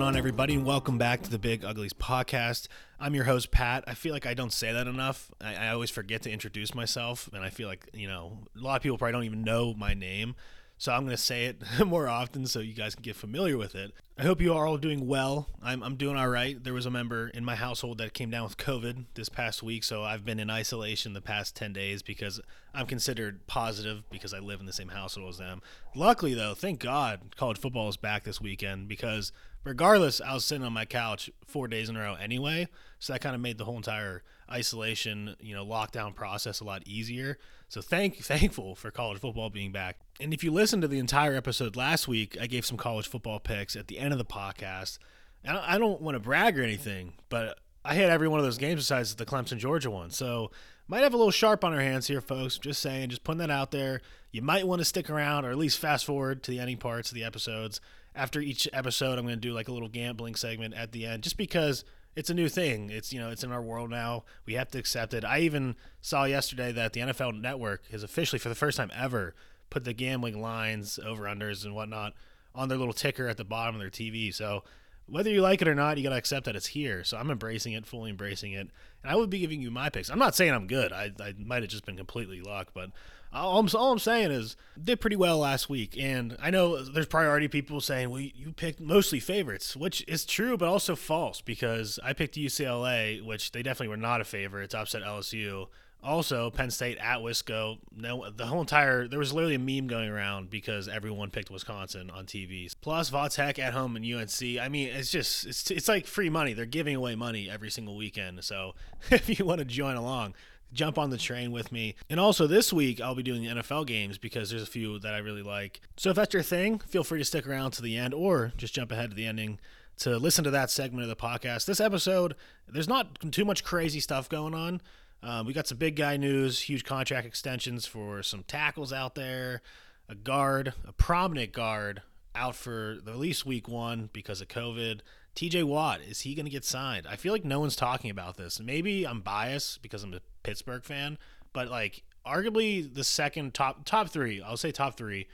going on, everybody, and welcome back to the Big Uglies podcast. I'm your host, Pat. I feel like I don't say that enough. I, I always forget to introduce myself, and I feel like, you know, a lot of people probably don't even know my name. So I'm going to say it more often so you guys can get familiar with it. I hope you are all doing well. I'm, I'm doing all right. There was a member in my household that came down with COVID this past week, so I've been in isolation the past 10 days because I'm considered positive because I live in the same household as them. Luckily, though, thank God college football is back this weekend because regardless, I was sitting on my couch four days in a row anyway. So that kind of made the whole entire isolation, you know, lockdown process a lot easier. So thank thankful for college football being back. And if you listen to the entire episode last week, I gave some college football picks at the end of the podcast. And I don't want to brag or anything, but I hit every one of those games besides the Clemson Georgia one. So might have a little sharp on our hands here, folks. Just saying, just putting that out there. You might want to stick around or at least fast forward to the ending parts of the episodes. After each episode, I'm going to do like a little gambling segment at the end, just because it's a new thing. It's you know it's in our world now. We have to accept it. I even saw yesterday that the NFL Network has officially, for the first time ever, put the gambling lines, over unders, and whatnot on their little ticker at the bottom of their TV. So whether you like it or not, you got to accept that it's here. So I'm embracing it, fully embracing it. And I would be giving you my picks. I'm not saying I'm good. I, I might have just been completely luck, but all I'm, all I'm saying is did pretty well last week. And I know there's priority people saying, well, you picked mostly favorites, which is true, but also false because I picked UCLA, which they definitely were not a favorite. It's upset LSU. Also, Penn State at Wisco. No, the whole entire there was literally a meme going around because everyone picked Wisconsin on TV. Plus, Vatech at home and UNC. I mean, it's just it's it's like free money. They're giving away money every single weekend. So if you want to join along, jump on the train with me. And also this week I'll be doing the NFL games because there's a few that I really like. So if that's your thing, feel free to stick around to the end or just jump ahead to the ending to listen to that segment of the podcast. This episode, there's not too much crazy stuff going on. Um, we got some big guy news, huge contract extensions for some tackles out there, a guard, a prominent guard out for the least week one because of COVID. TJ Watt, is he going to get signed? I feel like no one's talking about this. Maybe I'm biased because I'm a Pittsburgh fan, but like arguably the second top top 3, I'll say top 3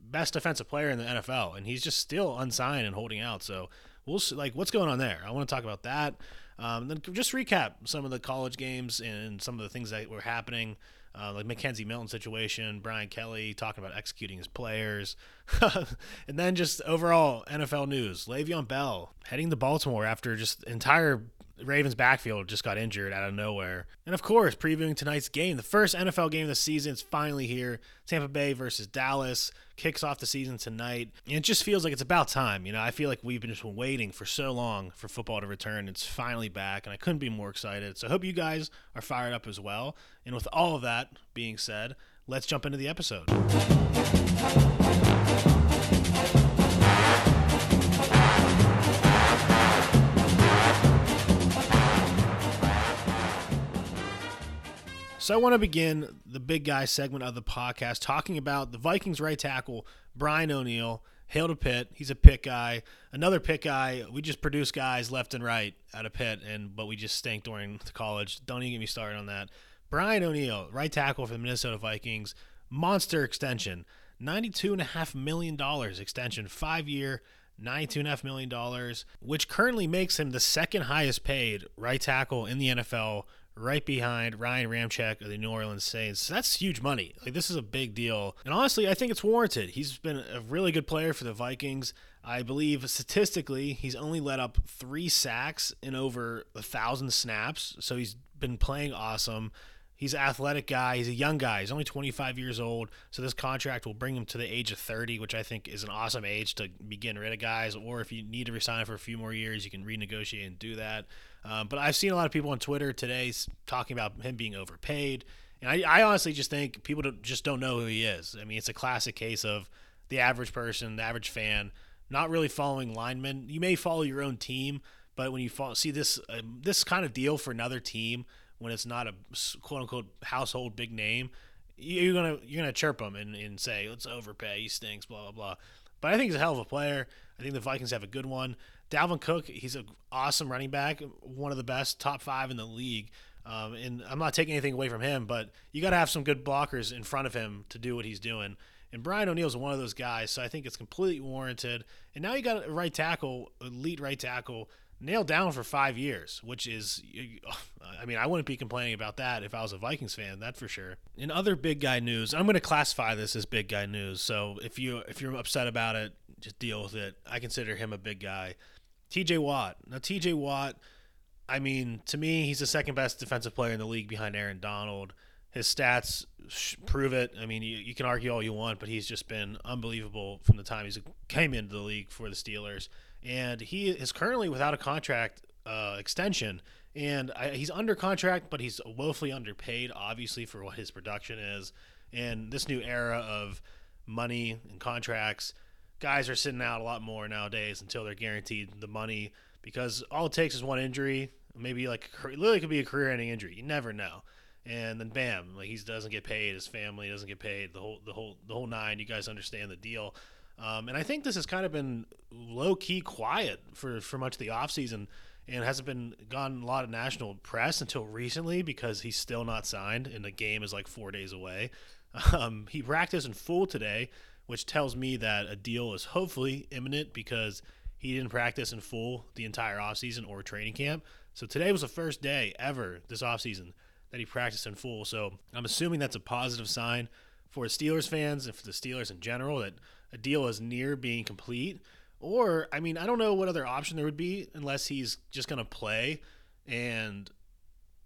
best defensive player in the NFL and he's just still unsigned and holding out. So, we'll see, like what's going on there. I want to talk about that. Um, then just recap some of the college games and some of the things that were happening, uh, like McKenzie Milton situation, Brian Kelly talking about executing his players, and then just overall NFL news. Le'Veon Bell heading to Baltimore after just entire Ravens backfield just got injured out of nowhere. And of course, previewing tonight's game, the first NFL game of the season is finally here. Tampa Bay versus Dallas kicks off the season tonight. And it just feels like it's about time. You know, I feel like we've been just waiting for so long for football to return. It's finally back, and I couldn't be more excited. So I hope you guys are fired up as well. And with all of that being said, let's jump into the episode. So I want to begin the big guy segment of the podcast talking about the Vikings right tackle Brian O'Neill. Hail to Pitt. He's a Pitt guy. Another Pitt guy. We just produce guys left and right out of Pitt, and but we just stink during the college. Don't even get me started on that. Brian O'Neill, right tackle for the Minnesota Vikings, monster extension, ninety-two and a half million dollars extension, five year, $92.5 million, which currently makes him the second highest paid right tackle in the NFL right behind Ryan Ramczyk of the New Orleans Saints. That's huge money. Like this is a big deal. And honestly, I think it's warranted. He's been a really good player for the Vikings. I believe statistically, he's only let up three sacks in over a thousand snaps. So he's been playing awesome. He's an athletic guy. He's a young guy. He's only 25 years old. So this contract will bring him to the age of 30, which I think is an awesome age to be getting rid of guys. Or if you need to resign for a few more years, you can renegotiate and do that. Um, but I've seen a lot of people on Twitter today talking about him being overpaid. And I, I honestly just think people don't, just don't know who he is. I mean, it's a classic case of the average person, the average fan, not really following linemen. You may follow your own team, but when you follow, see this uh, this kind of deal for another team – when it's not a quote unquote household big name, you're gonna you're gonna chirp him and, and say let's overpay. He stinks. Blah blah blah. But I think he's a hell of a player. I think the Vikings have a good one. Dalvin Cook, he's an awesome running back, one of the best, top five in the league. Um, and I'm not taking anything away from him, but you got to have some good blockers in front of him to do what he's doing. And Brian O'Neill's one of those guys, so I think it's completely warranted. And now you got a right tackle, elite right tackle, nailed down for five years, which is, I mean, I wouldn't be complaining about that if I was a Vikings fan, that's for sure. In other big guy news, I'm going to classify this as big guy news. So if you if you're upset about it, just deal with it. I consider him a big guy. T.J. Watt. Now, T.J. Watt I mean, to me, he's the second best defensive player in the league behind Aaron Donald. His stats prove it. I mean, you, you can argue all you want, but he's just been unbelievable from the time he came into the league for the Steelers. And he is currently without a contract uh, extension. And I, he's under contract, but he's woefully underpaid, obviously, for what his production is. And this new era of money and contracts, guys are sitting out a lot more nowadays until they're guaranteed the money because all it takes is one injury maybe like literally could be a career-ending injury. You never know. And then bam, like he doesn't get paid. His family doesn't get paid. The whole the whole the whole nine. You guys understand the deal. Um, and I think this has kind of been low key quiet for for much of the offseason and hasn't been gotten a lot of national press until recently because he's still not signed and the game is like four days away. Um, he practiced in full today, which tells me that a deal is hopefully imminent because he didn't practice in full the entire offseason or training camp. So today was the first day ever this offseason that he practiced in full. So I'm assuming that's a positive sign for Steelers fans and for the Steelers in general that a deal is near being complete. Or, I mean, I don't know what other option there would be unless he's just going to play and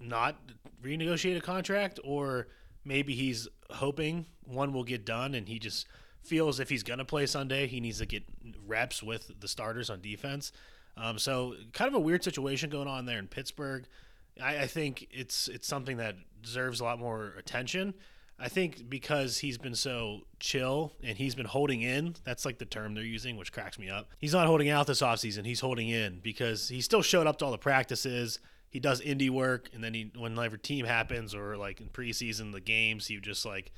not renegotiate a contract, or maybe he's hoping one will get done and he just feels if he's going to play Sunday, he needs to get reps with the starters on defense. Um, so kind of a weird situation going on there in Pittsburgh. I, I, think it's it's something that deserves a lot more attention. I think because he's been so chill and he's been holding in, that's like the term they're using, which cracks me up. He's not holding out this offseason. He's holding in because he still showed up to all the practices. He does indie work, and then he, whenever team happens or like in preseason, the games, he just like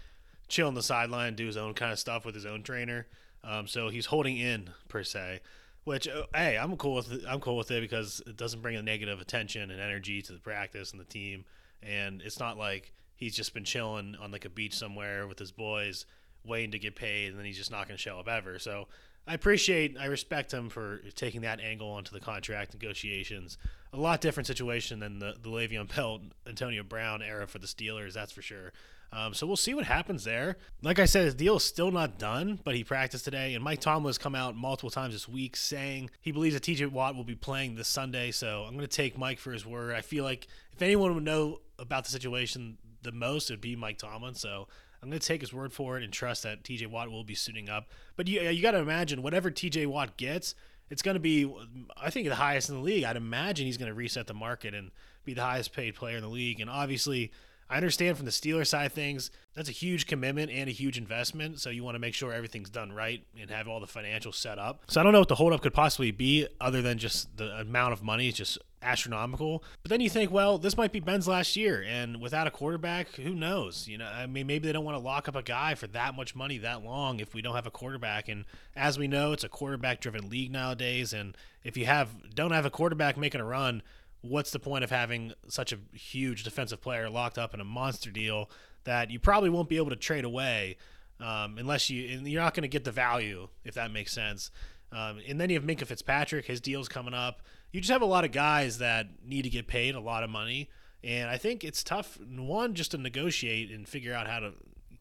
chill on the sideline, do his own kind of stuff with his own trainer. Um, so he's holding in per se. Which uh, hey, I'm cool with it. I'm cool with it because it doesn't bring a negative attention and energy to the practice and the team, and it's not like he's just been chilling on like a beach somewhere with his boys, waiting to get paid, and then he's just not going to show up ever. So I appreciate, I respect him for taking that angle onto the contract negotiations. A lot different situation than the the Le'Veon Bell, Antonio Brown era for the Steelers, that's for sure. Um, so we'll see what happens there. Like I said, his deal is still not done, but he practiced today. And Mike Tomlin has come out multiple times this week saying he believes that TJ Watt will be playing this Sunday. So I'm going to take Mike for his word. I feel like if anyone would know about the situation the most, it'd be Mike Tomlin. So I'm going to take his word for it and trust that TJ Watt will be suiting up. But you, you got to imagine whatever TJ Watt gets, it's going to be, I think, the highest in the league. I'd imagine he's going to reset the market and be the highest paid player in the league. And obviously, I understand from the Steeler side things, that's a huge commitment and a huge investment. So you want to make sure everything's done right and have all the financials set up. So I don't know what the holdup could possibly be other than just the amount of money is just astronomical. But then you think, well, this might be Ben's last year, and without a quarterback, who knows? You know, I mean, maybe they don't want to lock up a guy for that much money that long if we don't have a quarterback. And as we know, it's a quarterback-driven league nowadays, and if you have don't have a quarterback making a run what's the point of having such a huge defensive player locked up in a monster deal that you probably won't be able to trade away um, unless you you're not going to get the value if that makes sense. Um, and then you have Minkah Fitzpatrick, his deal's coming up. You just have a lot of guys that need to get paid a lot of money, and I think it's tough. One, just to negotiate and figure out how to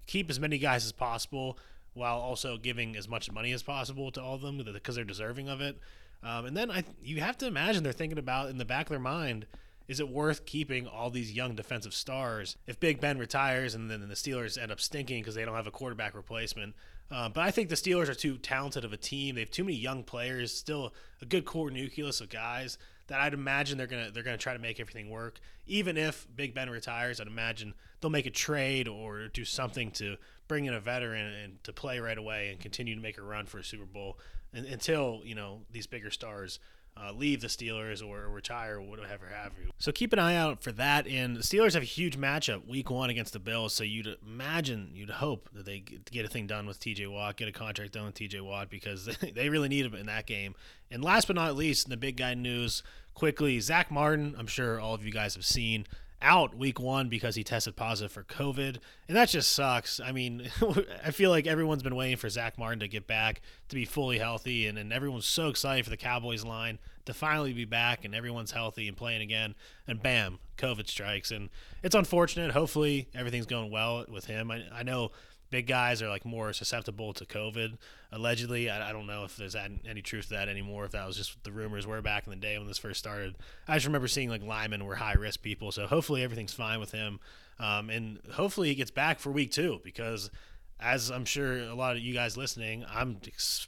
keep as many guys as possible while also giving as much money as possible to all of them because they're deserving of it. Um, and then I, you have to imagine they're thinking about in the back of their mind, is it worth keeping all these young defensive stars if Big Ben retires and then the Steelers end up stinking because they don't have a quarterback replacement? Uh, but I think the Steelers are too talented of a team. They have too many young players, still a good core nucleus of guys that I'd imagine they're gonna they're gonna try to make everything work. Even if Big Ben retires, I'd imagine they'll make a trade or do something to bring in a veteran and to play right away and continue to make a run for a Super Bowl until you know these bigger stars uh, leave the Steelers or retire or whatever have you. So keep an eye out for that. And the Steelers have a huge matchup week one against the Bills. So you'd imagine, you'd hope that they get a thing done with TJ Watt, get a contract done with TJ Watt because they really need him in that game. And last but not least, in the big guy news, quickly, Zack Martin, I'm sure all of you guys have seen out week one because he tested positive for COVID. And that just sucks. I mean, I feel like everyone's been waiting for Zack Martin to get back to be fully healthy. And, and everyone's so excited for the Cowboys line to finally be back and everyone's healthy and playing again. And bam, COVID strikes. And it's unfortunate. Hopefully, everything's going well with him. I, I know big guys are like more susceptible to COVID. Allegedly, I, I don't know if there's any truth to that anymore. If that was just the rumors were back in the day when this first started. I just remember seeing like linemen were high risk people. So hopefully everything's fine with him, um, and hopefully he gets back for week two because. As I'm sure a lot of you guys listening, I'm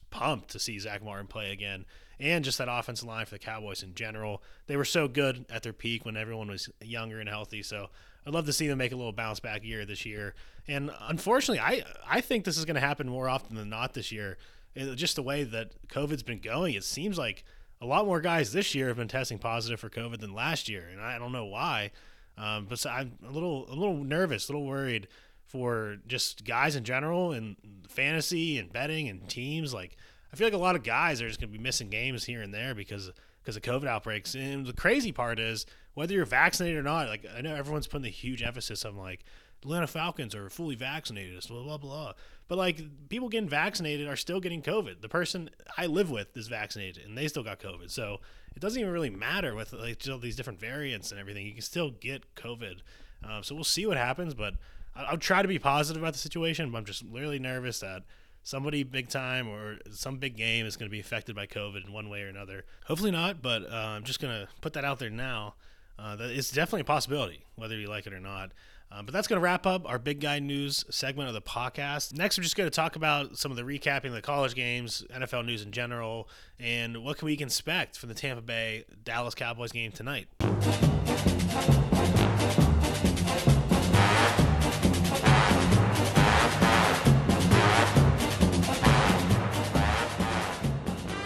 pumped to see Zack Martin play again and just that offensive line for the Cowboys in general. They were so good at their peak when everyone was younger and healthy. So I'd love to see them make a little bounce back year this year. And unfortunately, I I think this is going to happen more often than not this year. It, just the way that COVID's been going, it seems like a lot more guys this year have been testing positive for COVID than last year, and I don't know why. Um, but so I'm a little a little nervous, a little worried for just guys in general and fantasy and betting and teams. Like I feel like a lot of guys are just going to be missing games here and there because because of COVID outbreaks. And the crazy part is whether you're vaccinated or not. Like I know everyone's putting a huge emphasis on like Atlanta Falcons are fully vaccinated, blah blah blah. But like people getting vaccinated are still getting COVID. The person I live with is vaccinated and they still got COVID. So it doesn't even really matter with like all these different variants and everything. You can still get COVID. Um, so we'll see what happens, but I'll try to be positive about the situation. But I'm just literally nervous that somebody big time or some big game is going to be affected by COVID in one way or another. Hopefully not, but uh, I'm just going to put that out there now. Uh, that it's definitely a possibility, whether you like it or not. Uh, but that's going to wrap up our big guy news segment of the podcast. Next, we're just going to talk about some of the recapping of the college games, NFL news in general, and what can we expect from the Tampa Bay Dallas Cowboys game tonight.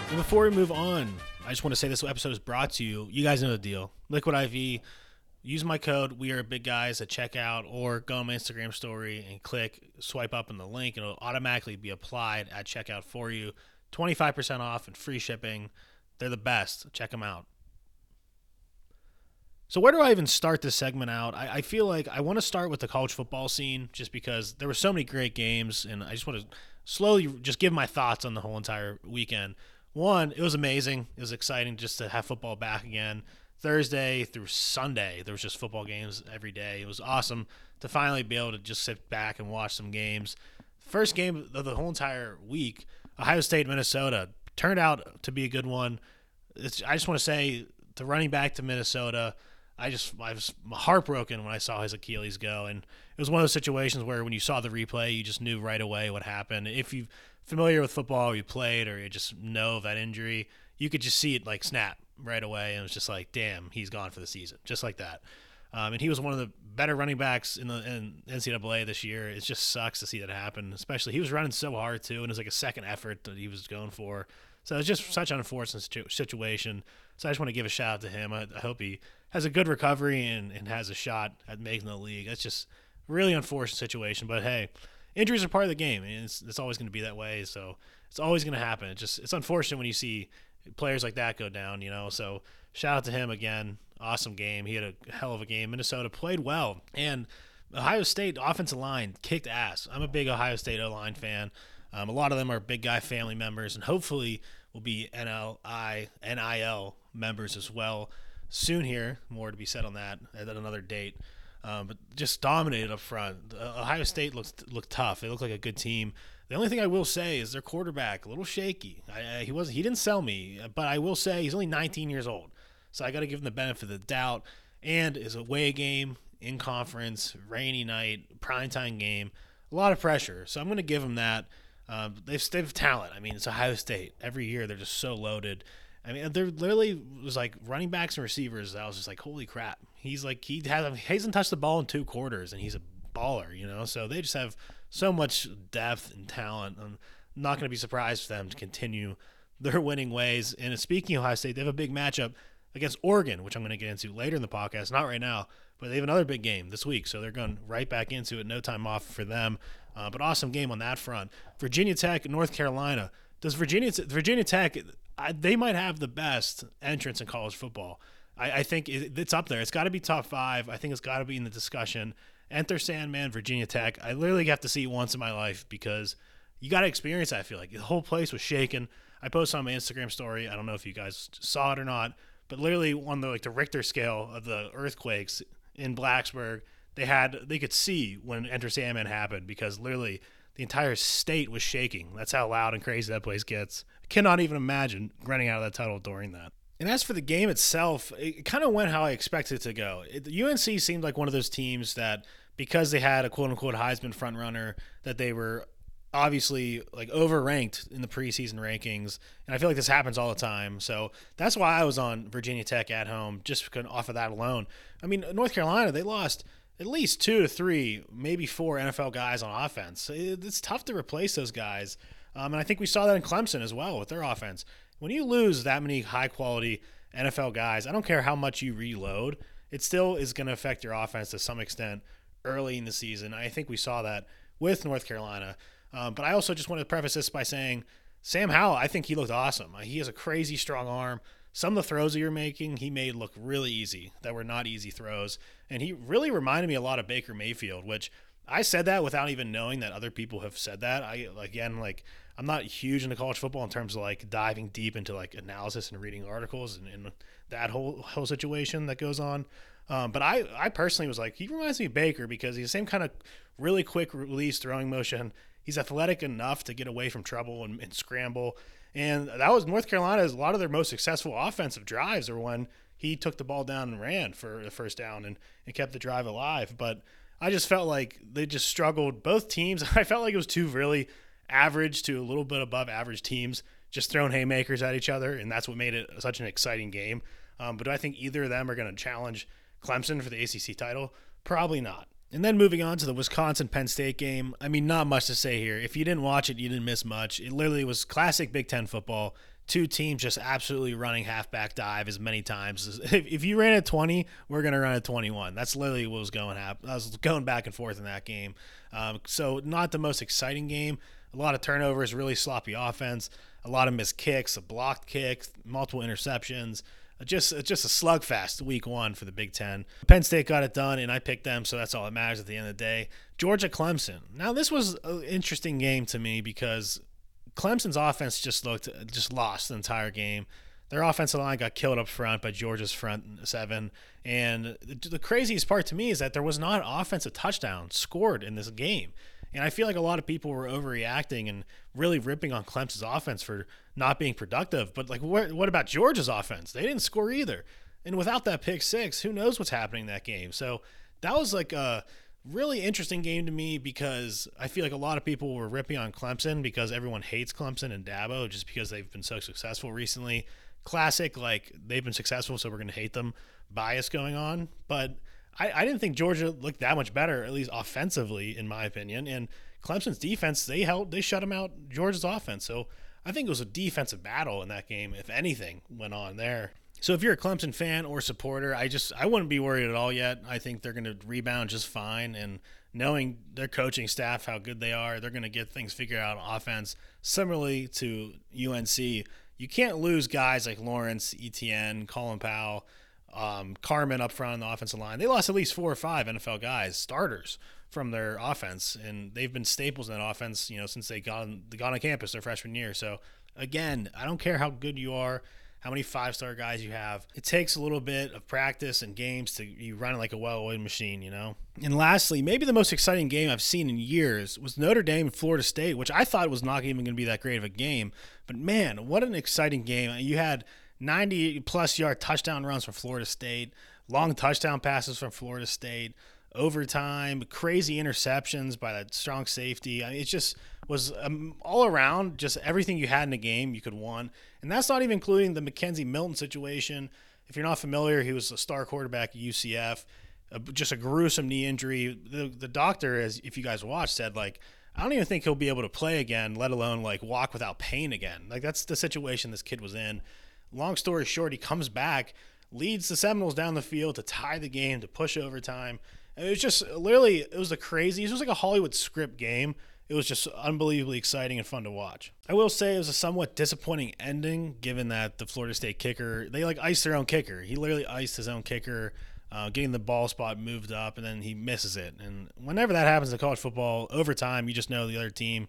And before we move on, I just want to say this episode is brought to you. You guys know the deal. Liquid IV use my code we are big guys at checkout or go on my instagram story and click swipe up in the link. It'll automatically be applied at checkout for you. 25% off and free shipping. They're the best. Check them out. So where do i even start this segment out? I, I feel like i want to start with the college football scene just because there were so many great games and i just want to slowly just give my thoughts on the whole entire weekend one it was amazing it was exciting just to have football back again Thursday through Sunday, there was just football games every day. It was awesome to finally be able to just sit back and watch some games. First game of the whole entire week, Ohio State, Minnesota, turned out to be a good one. It's, I just want to say, to running back to Minnesota, I just I was heartbroken when I saw his Achilles go, and it was one of those situations where when you saw the replay, you just knew right away what happened. If you're familiar with football, you played, or you just know of that injury, you could just see it like snap right away, and it was just like, damn, he's gone for the season, just like that. Um, and he was one of the better running backs in the in NCAA this year. It just sucks to see that happen, especially he was running so hard too, and it was like a second effort that he was going for. So it's just such an unfortunate situ- situation. So I just want to give a shout out to him. I, I, hope he has a good recovery and, and has a shot at making the league. That's just really unfortunate situation. But hey, injuries are part of the game, and it's, it's always going to be that way. So it's always going to happen. It's just it's unfortunate when you see players like that go down, you know. So shout out to him again. Awesome game. He had a hell of a game. Minnesota played well, and Ohio State offensive line kicked ass. I'm a big Ohio State O line fan. Um, a lot of them are big guy family members, and hopefully will be NLI NIL members as well soon. Here, more to be said on that at another date. Um, but just dominated up front. Uh, Ohio State looks looked tough. They look like a good team. The only thing I will say is their quarterback a little shaky. I, I, he was he didn't sell me, but I will say he's only 19 years old, so I got to give him the benefit of the doubt. And his away game in conference, rainy night, primetime game, a lot of pressure. So I'm going to give him that. Um, they've, they've talent. I mean, it's Ohio State. Every year they're just so loaded. I mean, there literally was like running backs and receivers. I was just like, holy crap. He's like, he, has, he hasn't touched the ball in two quarters, and he's a baller, you know? So they just have so much depth and talent. I'm not going to be surprised for them to continue their winning ways. And speaking of Ohio State, they have a big matchup against Oregon, which I'm going to get into later in the podcast. Not right now, but they have another big game this week. So they're going right back into it. No time off for them. Uh, but awesome game on that front. Virginia Tech, North Carolina. Does Virginia Virginia Tech? I, they might have the best entrance in college football. I, I think it, it's up there. It's got to be top five. I think it's got to be in the discussion. Enter Sandman, Virginia Tech. I literally have to see it once in my life because you got to experience that. I feel like the whole place was shaking. I posted on my Instagram story. I don't know if you guys saw it or not, but literally on the like the Richter scale of the earthquakes in Blacksburg, they had they could see when Enter Sandman happened because literally the entire state was shaking. That's how loud and crazy that place gets. I cannot even imagine running out of that tunnel during that. And as for the game itself, it kind of went how I expected it to go. It, UNC seemed like one of those teams that because they had a quote unquote Heisman frontrunner, that they were obviously like overranked in the preseason rankings, and I feel like this happens all the time. So that's why I was on Virginia Tech at home, just off of that alone. I mean, North Carolina they lost at least two to three, maybe four NFL guys on offense. It's tough to replace those guys, um, and I think we saw that in Clemson as well with their offense. When you lose that many high quality NFL guys, I don't care how much you reload, it still is going to affect your offense to some extent early in the season. I think we saw that with North Carolina. Um, but I also just want to preface this by saying Sam Howell, I think he looked awesome. He has a crazy strong arm. Some of the throws that you're making, he made look really easy that were not easy throws. And he really reminded me a lot of Baker Mayfield, which I said that without even knowing that other people have said that. I again like I'm not huge into college football in terms of like diving deep into like analysis and reading articles and, and that whole whole situation that goes on. Um, but I I personally was like he reminds me of Baker because he's the same kind of really quick release throwing motion He's athletic enough to get away from trouble and, and scramble. And that was North Carolina's a lot of their most successful offensive drives are when he took the ball down and ran for the first down and, and kept the drive alive. But I just felt like they just struggled. Both teams, I felt like it was two really average to a little bit above average teams just throwing haymakers at each other. And that's what made it such an exciting game. Um, but do I think either of them are going to challenge Clemson for the ACC title? Probably not. And then moving on to the Wisconsin Penn State game, I mean, not much to say here. If you didn't watch it, you didn't miss much. It literally was classic Big Ten football. Two teams just absolutely running halfback dive as many times. If, if you ran at 20, we're going to run at 21. That's literally what was going happen. I was going back and forth in that game. Um, so, not the most exciting game. A lot of turnovers, really sloppy offense, a lot of missed kicks, a blocked kick, multiple interceptions uh, just uh, just a slugfest week one for the Big Ten. Penn State got it done, and I picked them, so that's all that matters at the end of the day. Georgia Clemson. Now this was an interesting game to me because Clemson's offense just looked uh, just lost the entire game. Their offensive line got killed up front by Georgia's front seven. And the craziest part to me is that there was not an offensive touchdown scored in this game. And I feel like a lot of people were overreacting and really ripping on Clemson's offense for not being productive. But like, what, what about Georgia's offense? They didn't score either. And without that pick six, who knows what's happening in that game? So that was like a really interesting game to me because I feel like a lot of people were ripping on Clemson because everyone hates Clemson and Dabo just because they've been so successful recently. Classic, like they've been successful, so we're going to hate them bias going on. But I, I didn't think Georgia looked that much better, at least offensively, in my opinion. And Clemson's defense, they held, they shut them out Georgia's offense. So I think it was a defensive battle in that game, if anything went on there. So if you're a Clemson fan or supporter, I just I wouldn't be worried at all yet. I think they're going to rebound just fine, and knowing their coaching staff how good they are, they're going to get things figured out on offense. Similarly to UNC, you can't lose guys like Lawrence, Etienne, Cornell Powell um, Carman up front on the offensive line. They lost at least four or five NFL guys, starters from their offense, and they've been staples in that offense, you know, since they got on, they got on campus their freshman year. So again, I don't care how good you are, how many five star guys you have. It takes a little bit of practice and games to you run like a well oiled machine, you know. And lastly, maybe the most exciting game I've seen in years was Notre Dame and Florida State, which I thought was not even going to be that great of a game. But man, what an exciting game! You had 90 plus yard touchdown runs from Florida State, long touchdown passes from Florida State, overtime, crazy interceptions by that strong safety. I mean, it just was um, all around just everything you had in the game you could want. And that's not even including the McKenzie Milton situation. If you're not familiar, he was a star quarterback at UCF. Uh, just a gruesome knee injury. The, the doctor, as if you guys watched, said like, I don't even think he'll be able to play again, let alone like walk without pain again. Like that's the situation this kid was in long story short, he comes back, leads the Seminoles down the field to tie the game, to push overtime. And it was just literally, it was the craziest. It was like a Hollywood script game. it was just unbelievably exciting and fun to watch. I will say it was a somewhat disappointing ending, given that the Florida State kicker they like iced their own kicker. He literally iced his own kicker. Uh, getting the ball spot moved up, and then he misses it. And whenever that happens in college football, over time, you just know the other team,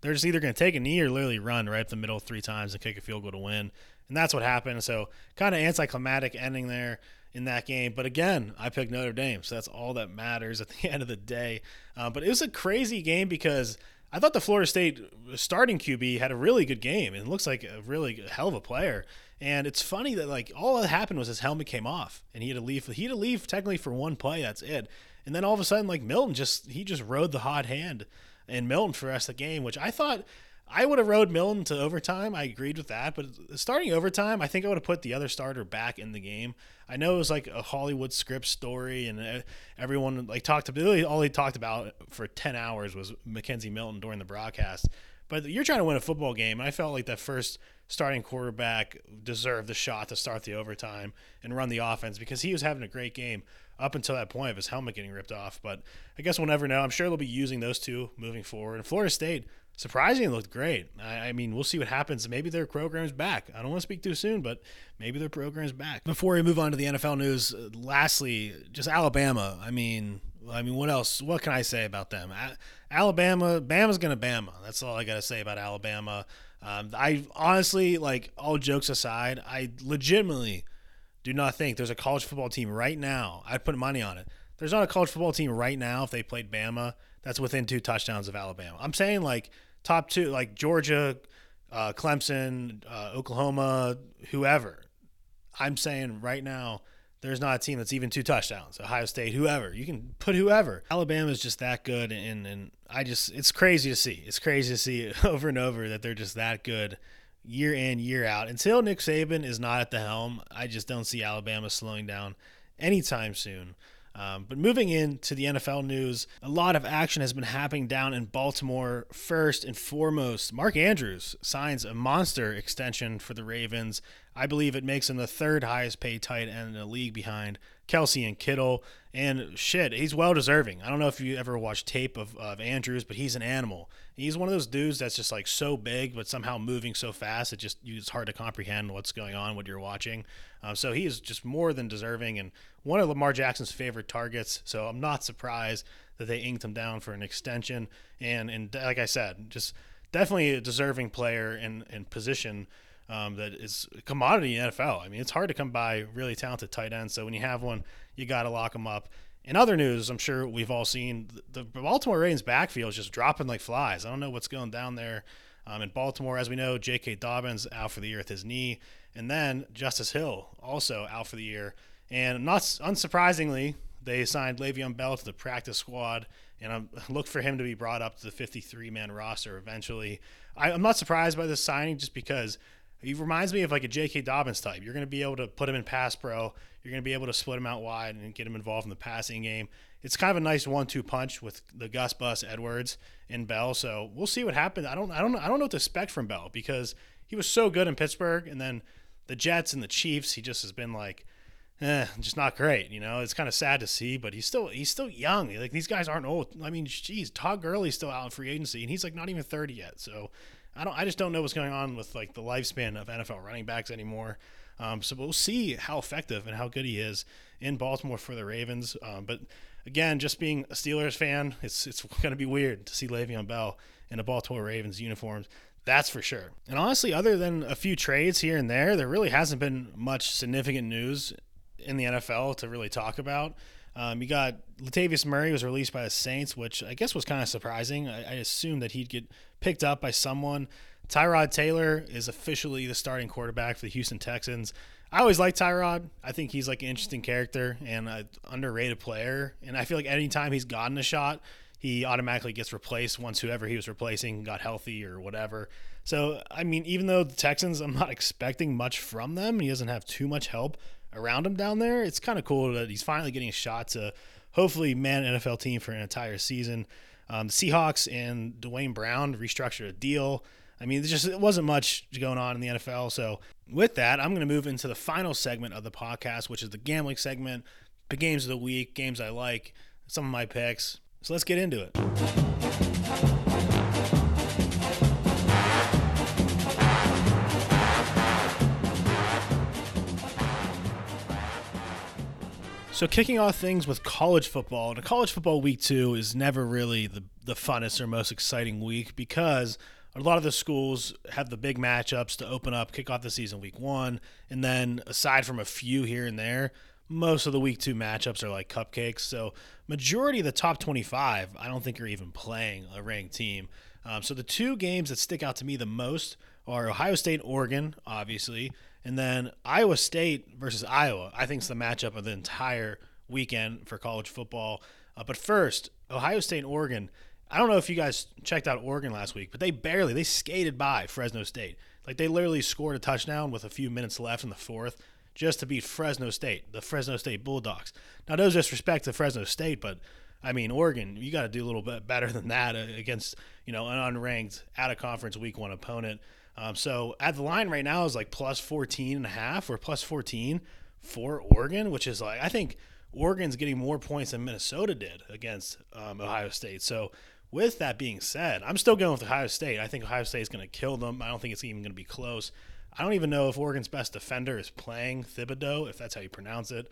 they're just either going to take a knee or literally run right up the middle three times and kick a field goal to win. And that's what happened. So, kind of anticlimactic ending there in that game. But again, I picked Notre Dame, so that's all that matters at the end of the day. Uh, but it was a crazy game because I thought the Florida State starting QB had a really good game and looks like a really hell of a player. And it's funny that like all that happened was his helmet came off and he had to leave. He had to leave technically for one play. That's it. And then all of a sudden, like Milton just he just rode the hot hand and Milton for of the game, which I thought I would have rode Milton to overtime. I agreed with that, but starting overtime, I think I would have put the other starter back in the game. I know it was like a Hollywood script story, and uh, everyone like talked about really all he talked about for ten hours was McKenzie Milton during the broadcast. But you're trying to win a football game, and I felt like that first starting quarterback deserved the shot to start the overtime and run the offense because he was having a great game up until that point of his helmet getting ripped off. But I guess we'll never know. I'm sure they'll be using those two moving forward. And Florida State surprisingly looked great. I, I, mean, we'll see what happens. Maybe their program's back. I don't want to speak too soon, but maybe their program's back. Before we move on to the NFL news, uh, lastly, just Alabama. I mean, I mean, what else? What can I say about them? Alabama, Bama's gonna Bama. That's all I gotta say about Alabama. Um, I honestly, like, all jokes aside, I legitimately do not think there's a college football team right now. I'd put money on it. There's not a college football team right now if they played Bama that's within two touchdowns of Alabama. I'm saying like top two, like Georgia, uh, Clemson, uh, Oklahoma, whoever. I'm saying right now, there's not a team that's even two touchdowns. Ohio State, whoever. You can put whoever. Alabama is just that good. And, and I just, it's crazy to see. It's crazy to see over and over that they're just that good year in, year out. Until Nick Saban is not at the helm, I just don't see Alabama slowing down anytime soon. Um, but moving into the NFL news, a lot of action has been happening down in Baltimore. First and foremost, Mark Andrews signs a monster extension for the Ravens. I believe it makes him the third highest paid tight end in the league behind Kelce and Kittle. And shit, he's well deserving. I don't know if you ever watched tape of, of Andrews, but he's an animal. He's one of those dudes that's just like so big, but somehow moving so fast, it just it's hard to comprehend what's going on when you're watching. Um, so he is just more than deserving and one of Lamar Jackson's favorite targets. So I'm not surprised that they inked him down for an extension. And and like I said, just definitely a deserving player in in position um, that is commodity in NFL. I mean, it's hard to come by really talented tight ends. So when you have one, you got to lock them up. In other news, I'm sure we've all seen the Baltimore Ravens backfield is just dropping like flies. I don't know what's going down there um, in Baltimore. As we know, J.K. Dobbins out for the year with his knee, and then Justice Hill also out for the year. And not unsurprisingly, they signed Le'Veon Bell to the practice squad, and I look for him to be brought up to the 53 man roster eventually. I, I'm not surprised by this signing just because he reminds me of like a J.K. Dobbins type. You're going to be able to put him in pass pro. You're going to be able to split him out wide and get him involved in the passing game. It's kind of a nice one-two punch with the Gus Bus Edwards and Bell. So we'll see what happens. I don't, I don't, I don't know what to expect from Bell because he was so good in Pittsburgh, and then the Jets and the Chiefs, he just has been like, eh, just not great. You know, it's kind of sad to see, but he's still he's still young. Like these guys aren't old. I mean, geez, Todd Gurley's still out in free agency, and he's like not even thirty yet. So I don't. I just don't know what's going on with like the lifespan of NFL running backs anymore. Um, so we'll see how effective and how good he is in Baltimore for the Ravens. Um, but again, just being a Steelers fan, it's it's going to be weird to see Le'Veon Bell in a Baltimore Ravens uniforms. That's for sure. And honestly, other than a few trades here and there, there really hasn't been much significant news in the NFL to really talk about. Um, you got Latavius Murray was released by the Saints, which I guess was kind of surprising. I, I assumed that he'd get picked up by someone. Tyrod Taylor is officially the starting quarterback for the Houston Texans. I always like Tyrod. I think he's like an interesting character and an underrated player. And I feel like anytime he's gotten a shot, he automatically gets replaced once whoever he was replacing got healthy or whatever. So, I mean, even though the Texans, I'm not expecting much from them, he doesn't have too much help around him down there. It's kind of cool that he's finally getting a shot to hopefully man an NFL team for an entire season. Um, the Seahawks and Duane Brown restructured a deal. I mean, just it wasn't much going on in the NFL. So with that, I'm going to move into the final segment of the podcast, which is the gambling segment, the games of the week, games I like, some of my picks. So let's get into it. So kicking off things with college football, and college football week two is never really the the funnest or most exciting week because a lot of the schools have the big matchups to open up, kick off the season week one, and then aside from a few here and there, most of the week two matchups are like cupcakes. So majority of the top 25, I don't think are even playing a ranked team. Um, so the two games that stick out to me the most are Ohio State, Oregon, obviously, and then Iowa State versus Iowa, I think is the matchup of the entire weekend for college football. Uh, but first, Ohio State and Oregon. I don't know if you guys checked out Oregon last week, but they barely they skated by Fresno State. Like they literally scored a touchdown with a few minutes left in the fourth just to beat Fresno State, the Fresno State Bulldogs. Now, no disrespect to Fresno State, but I mean Oregon, you got to do a little bit better than that uh, against you know an unranked out of conference week one opponent. Um, so at the line right now is like plus 14 and a half or plus 14 for Oregon, which is like, I think Oregon's getting more points than Minnesota did against um, Ohio State. So with that being said, I'm still going with Ohio State. I think Ohio State is going to kill them. I don't think it's even going to be close. I don't even know if Oregon's best defender is playing Thibodeaux, if that's how you pronounce it.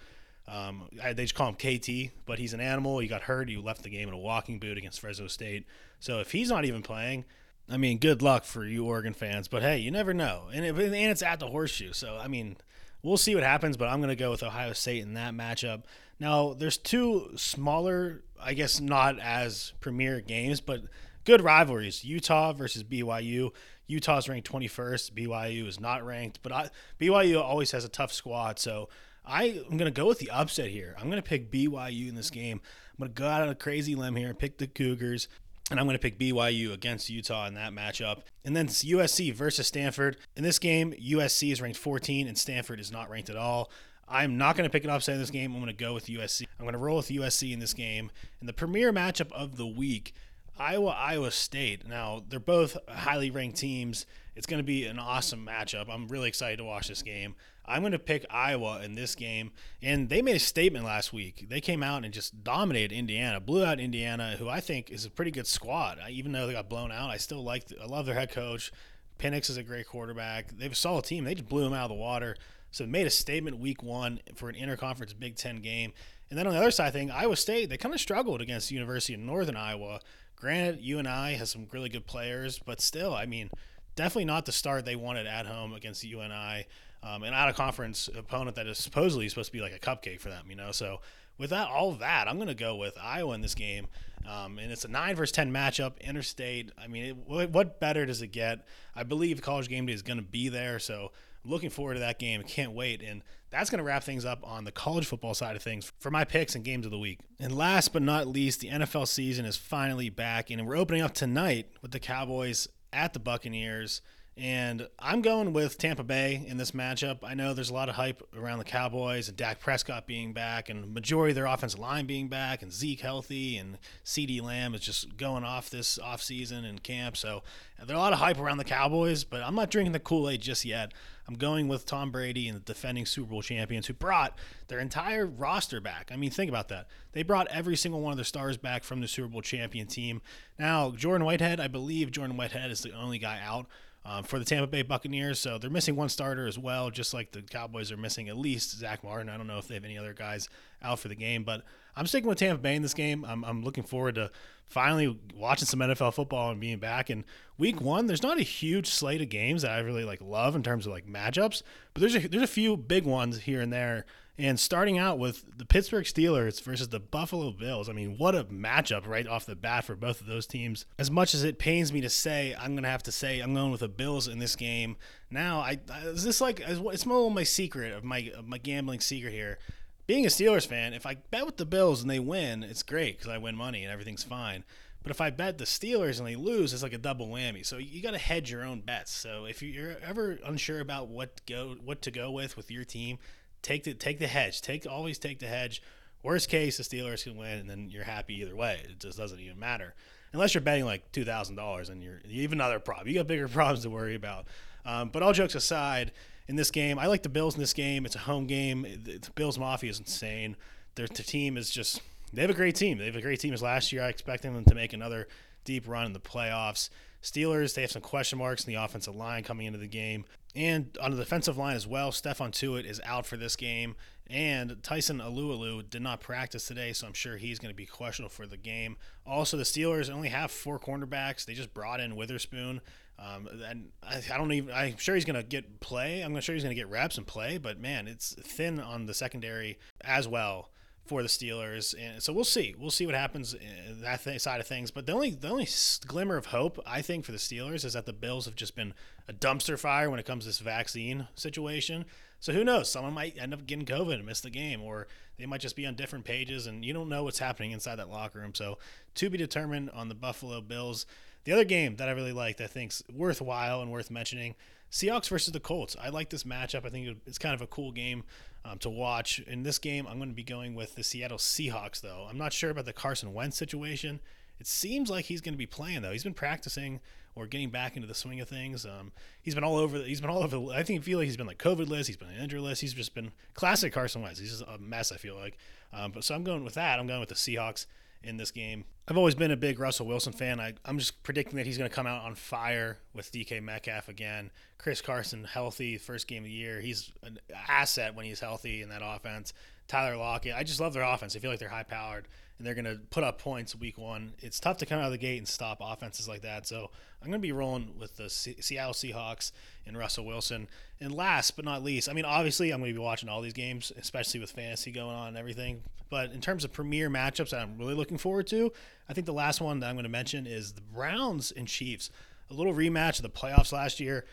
Um, I, they just call him KT, but he's an animal. He got hurt. He left the game in a walking boot against Fresno State. So if he's not even playing, I mean, good luck for you Oregon fans, but hey, you never know. And, it, and it's at the horseshoe. So, I mean, we'll see what happens, but I'm going to go with Ohio State in that matchup. Now, there's two smaller, I guess not as premier games, but good rivalries Utah versus BYU. Utah's ranked 21st, BYU is not ranked, but I, BYU always has a tough squad. So, I am going to go with the upset here. I'm going to pick BYU in this game. I'm going to go out on a crazy limb here and pick the Cougars and I'm going to pick BYU against Utah in that matchup. And then it's USC versus Stanford. In this game, USC is ranked 14 and Stanford is not ranked at all. I'm not going to pick an upset in this game. I'm going to go with USC. I'm going to roll with USC in this game. And the premier matchup of the week, Iowa Iowa State. Now, they're both highly ranked teams. It's going to be an awesome matchup. I'm really excited to watch this game. I'm going to pick Iowa in this game. And they made a statement last week. They came out and just dominated Indiana, blew out Indiana, who I think is a pretty good squad. I, Even though they got blown out, I still like. I love their head coach. Penix is a great quarterback. They have a solid team. They just blew them out of the water. So made a statement week one for an interconference Big Ten game. And then on the other side, I think Iowa State they kind of struggled against the University of Northern Iowa. Granted, UNI has some really good players, but still, I mean, definitely not the start they wanted at home against UNI um, an out of conference opponent that is supposedly supposed to be like a cupcake for them, you know. So with that, all that, I'm going to go with Iowa in this game. Um, and it's a nine versus ten matchup, interstate. I mean, it, what, what better does it get? I believe College Game Day is going to be there, so looking forward to that game. Can't wait. And that's going to wrap things up on the college football side of things for my picks and games of the week. And last but not least, the NFL season is finally back, and we're opening up tonight with the Cowboys at the Buccaneers. And I'm going with Tampa Bay in this matchup. I know there's a lot of hype around the Cowboys and Dak Prescott being back and majority of their offensive line being back and Zeke healthy and CeeDee Lamb is just going off this offseason and camp. So there's a lot of hype around the Cowboys, but I'm not drinking the Kool-Aid just yet. I'm going with Tom Brady and the defending Super Bowl champions who brought their entire roster back. I mean, think about that. They brought every single one of their stars back from the Super Bowl champion team. Now, Jordan Whitehead, I believe Jordan Whitehead is the only guy out um, for the Tampa Bay Buccaneers. So they're missing one starter as well, just like the Cowboys are missing at least Zack Martin. I don't know if they have any other guys out for the game, but I'm sticking with Tampa Bay in this game. I'm, I'm looking forward to finally watching some NFL football and being back. And week one, there's not a huge slate of games that I really like love in terms of like matchups, but there's a, there's a few big ones here and there and starting out with the Pittsburgh Steelers versus the Buffalo Bills. I mean, what a matchup right off the bat for both of those teams. As much as it pains me to say, I'm going to have to say I'm going with the Bills in this game. Now, I is this like it's more my secret of my of my gambling secret here. Being a Steelers fan, if I bet with the Bills and they win, it's great because I win money and everything's fine. But if I bet the Steelers and they lose, it's like a double whammy. So you got to hedge your own bets. So if you're ever unsure about what go what to go with with your team, take the take the hedge. Take always take the hedge. Worst case, the Steelers can win, and then you're happy either way. It just doesn't even matter unless you're betting like two thousand dollars, and you're even another problem. You got bigger problems to worry about. Um, but all jokes aside, in this game, I like the Bills in this game. It's a home game. The Bills Mafia is insane. Their, their team is just they have a great team. They have a great team as last year. I expect them to make another deep run in the playoffs. Steelers, they have some question marks in the offensive line coming into the game. And on the defensive line as well, Stephon Tuitt is out for this game. And Tyson Alualu did not practice today, so I'm sure he's going to be questionable for the game. Also, the Steelers only have four cornerbacks. They just brought in Witherspoon. Um, and I, I, don't even. I'm sure he's going to get play. I'm sure he's going to get reps and play. But man, it's thin on the secondary as well for the Steelers, and so we'll see. We'll see what happens uh, that th- side of things. But the only the only glimmer of hope I think for the Steelers is that the Bills have just been a dumpster fire when it comes to this vaccine situation. So who knows? Someone might end up getting COVID and miss the game, or they might just be on different pages, and you don't know what's happening inside that locker room. So to be determined on the Buffalo Bills. The other game that I really liked, I think's worthwhile and worth mentioning, Seahawks versus the Colts. I like this matchup. I think it's kind of a cool game um, to watch. In this game, I'm going to be going with the Seattle Seahawks, though. I'm not sure about the Carson Wentz situation. It seems like he's going to be playing though. He's been practicing or getting back into the swing of things. Um, he's been all over. The, He's been all over. The, I think feel like he's been like COVID list. He's been an injury list. He's just been classic Carson Wentz. He's just a mess. I feel like. Um, but so I'm going with that. I'm going with the Seahawks in this game. I've always been a big Russell Wilson fan. I, am just predicting that he's going to come out on fire with DK Metcalf again. Chris Carson healthy, first game of the year. He's an asset when he's healthy in that offense. Tyler Lockett. I just love their offense. I feel like they're high powered and they're going to put up points week one. It's tough to come out of the gate and stop offenses like that. So I'm going to be rolling with the C- Seattle Seahawks and Russell Wilson. And last but not least, I mean, obviously, I'm going to be watching all these games, especially with fantasy going on and everything. But in terms of premier matchups that I'm really looking forward to, I think the last one that I'm going to mention is the Browns and Chiefs. A little rematch of the playoffs last year.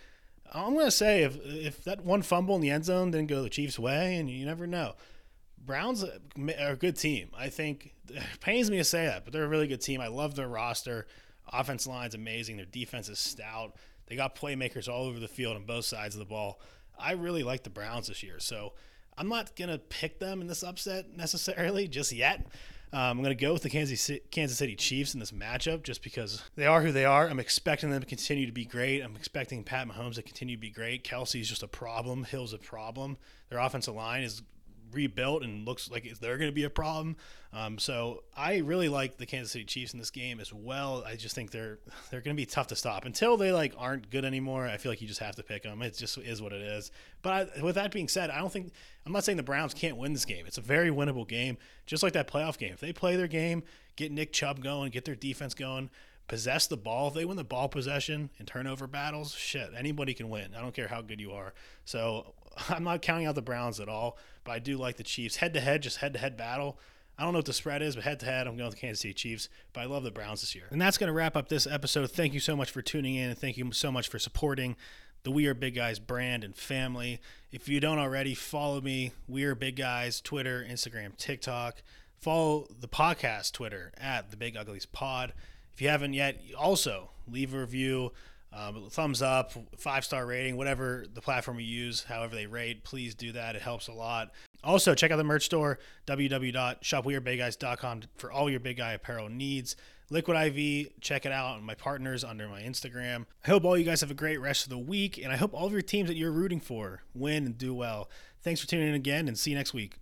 I'm going to say if if that one fumble in the end zone didn't go the Chiefs' way, and you never know. Browns are a good team. I think it pains me to say that, but they're a really good team. I love their roster. Offense line's amazing. Their defense is stout. They got playmakers all over the field on both sides of the ball. I really like the Browns this year. So I'm not to pick them in this upset necessarily just yet. Um, I'm going to go with the Kansas City, Kansas City Chiefs in this matchup just because they are who they are. I'm expecting them to continue to be great. I'm expecting Pat Mahomes to continue to be great. Kelce's just a problem. Hill's a problem. Their offensive line is rebuilt and looks like they're going to be a problem. Um, so I really like the Kansas City Chiefs in this game as well. I just think they're they're going to be tough to stop until they like aren't good anymore. I feel like you just have to pick them. It just is what it is. But I, with that being said, I don't think I'm not saying the Browns can't win this game. It's a very winnable game, just like that playoff game. If they play their game, get Nick Chubb going, get their defense going possess the ball. If they win the ball possession and turnover battles, shit, anybody can win. I don't care how good you are. So I'm not counting out the Browns at all, but I do like the Chiefs. Head to head, just head to head battle. I don't know what the spread is, but head to head, I'm going with the Kansas City Chiefs. But I love the Browns this year. And that's going to wrap up this episode. Thank you so much for tuning in, and thank you so much for supporting the We Are Big Guys brand and family. If you don't already, follow me, We Are Big Guys, Twitter, Instagram, TikTok. Follow the podcast Twitter at the Big Uglies Pod. If you haven't yet, also leave a review um, thumbs up, five star rating, whatever the platform you use, however they rate, please do that. It helps a lot. Also, check out the merch store, www.shopwearebigguys.com for all your big guy apparel needs. Liquid IV, check it out. My partners under my Instagram. I hope all you guys have a great rest of the week, and I hope all of your teams that you're rooting for win and do well. Thanks for tuning in again, and see you next week.